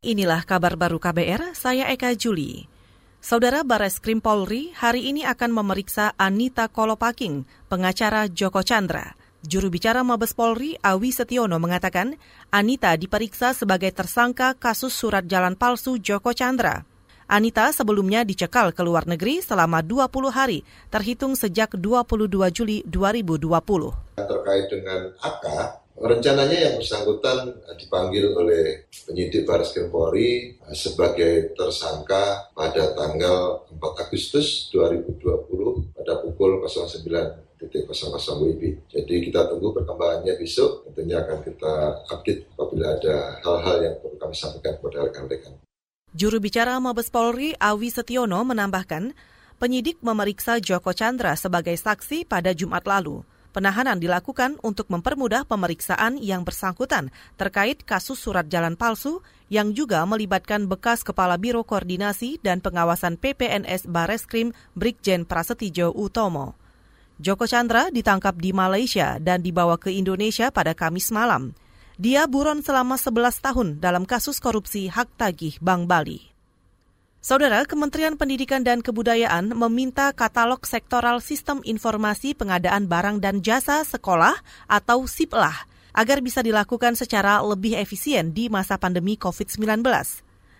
Inilah kabar baru KBR, saya Eka Juli. Saudara Bares Krim Polri hari ini akan memeriksa Anita Kolopaking, pengacara Joko Chandra. Juru bicara Mabes Polri, Awi Setiono, mengatakan Anita diperiksa sebagai tersangka kasus surat jalan palsu Joko Chandra. Anita sebelumnya dicekal ke luar negeri selama 20 hari, terhitung sejak 22 Juli 2020. Terkait dengan AK, Rencananya yang bersangkutan dipanggil oleh penyidik Baris Krim Polri eh, sebagai tersangka pada tanggal 4 Agustus 2020 pada pukul 09 WIB. Jadi kita tunggu perkembangannya besok. Tentunya akan kita update apabila ada hal-hal yang perlu kami sampaikan kepada rekan-rekan. Juru bicara Mabes Polri Awi Setiono menambahkan, penyidik memeriksa Joko Chandra sebagai saksi pada Jumat lalu. Penahanan dilakukan untuk mempermudah pemeriksaan yang bersangkutan terkait kasus surat jalan palsu yang juga melibatkan bekas Kepala Biro Koordinasi dan Pengawasan PPNS Bareskrim Brigjen Prasetyo Utomo. Joko Chandra ditangkap di Malaysia dan dibawa ke Indonesia pada Kamis malam. Dia buron selama 11 tahun dalam kasus korupsi hak tagih Bank Bali. Saudara, Kementerian Pendidikan dan Kebudayaan meminta katalog sektoral Sistem Informasi Pengadaan Barang dan Jasa Sekolah atau SIPLAH agar bisa dilakukan secara lebih efisien di masa pandemi COVID-19.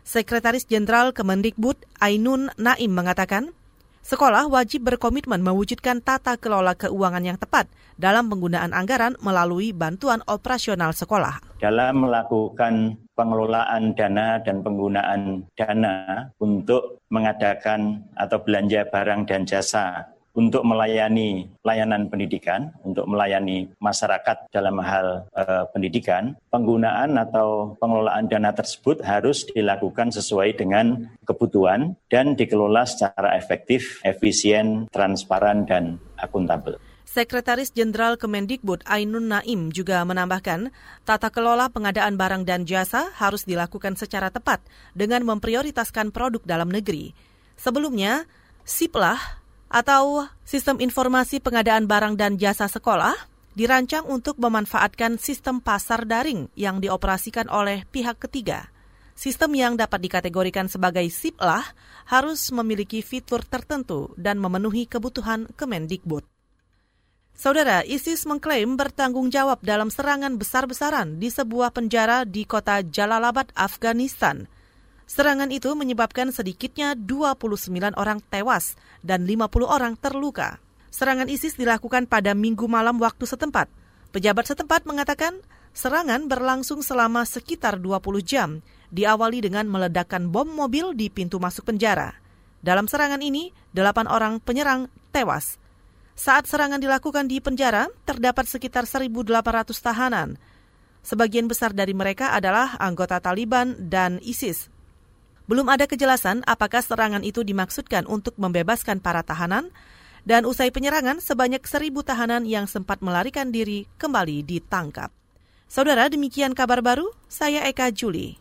Sekretaris Jenderal Kemendikbud Ainun Naim mengatakan, Sekolah wajib berkomitmen mewujudkan tata kelola keuangan yang tepat dalam penggunaan anggaran melalui bantuan operasional sekolah. Dalam melakukan pengelolaan dana dan penggunaan dana untuk mengadakan atau belanja barang dan jasa untuk melayani layanan pendidikan, untuk melayani masyarakat dalam hal e, pendidikan, penggunaan atau pengelolaan dana tersebut harus dilakukan sesuai dengan kebutuhan dan dikelola secara efektif, efisien, transparan, dan akuntabel. Sekretaris Jenderal Kemendikbud Ainun Naim juga menambahkan, tata kelola pengadaan barang dan jasa harus dilakukan secara tepat dengan memprioritaskan produk dalam negeri. Sebelumnya, SIPLAH atau Sistem Informasi Pengadaan Barang dan Jasa Sekolah dirancang untuk memanfaatkan sistem pasar daring yang dioperasikan oleh pihak ketiga. Sistem yang dapat dikategorikan sebagai SIPlah harus memiliki fitur tertentu dan memenuhi kebutuhan Kemendikbud. Saudara, ISIS mengklaim bertanggung jawab dalam serangan besar-besaran di sebuah penjara di kota Jalalabad, Afghanistan – Serangan itu menyebabkan sedikitnya 29 orang tewas dan 50 orang terluka. Serangan ISIS dilakukan pada minggu malam waktu setempat. Pejabat setempat mengatakan serangan berlangsung selama sekitar 20 jam, diawali dengan meledakkan bom mobil di pintu masuk penjara. Dalam serangan ini, delapan orang penyerang tewas. Saat serangan dilakukan di penjara, terdapat sekitar 1.800 tahanan. Sebagian besar dari mereka adalah anggota Taliban dan ISIS. Belum ada kejelasan apakah serangan itu dimaksudkan untuk membebaskan para tahanan, dan usai penyerangan sebanyak seribu tahanan yang sempat melarikan diri kembali ditangkap. Saudara, demikian kabar baru, saya Eka Juli.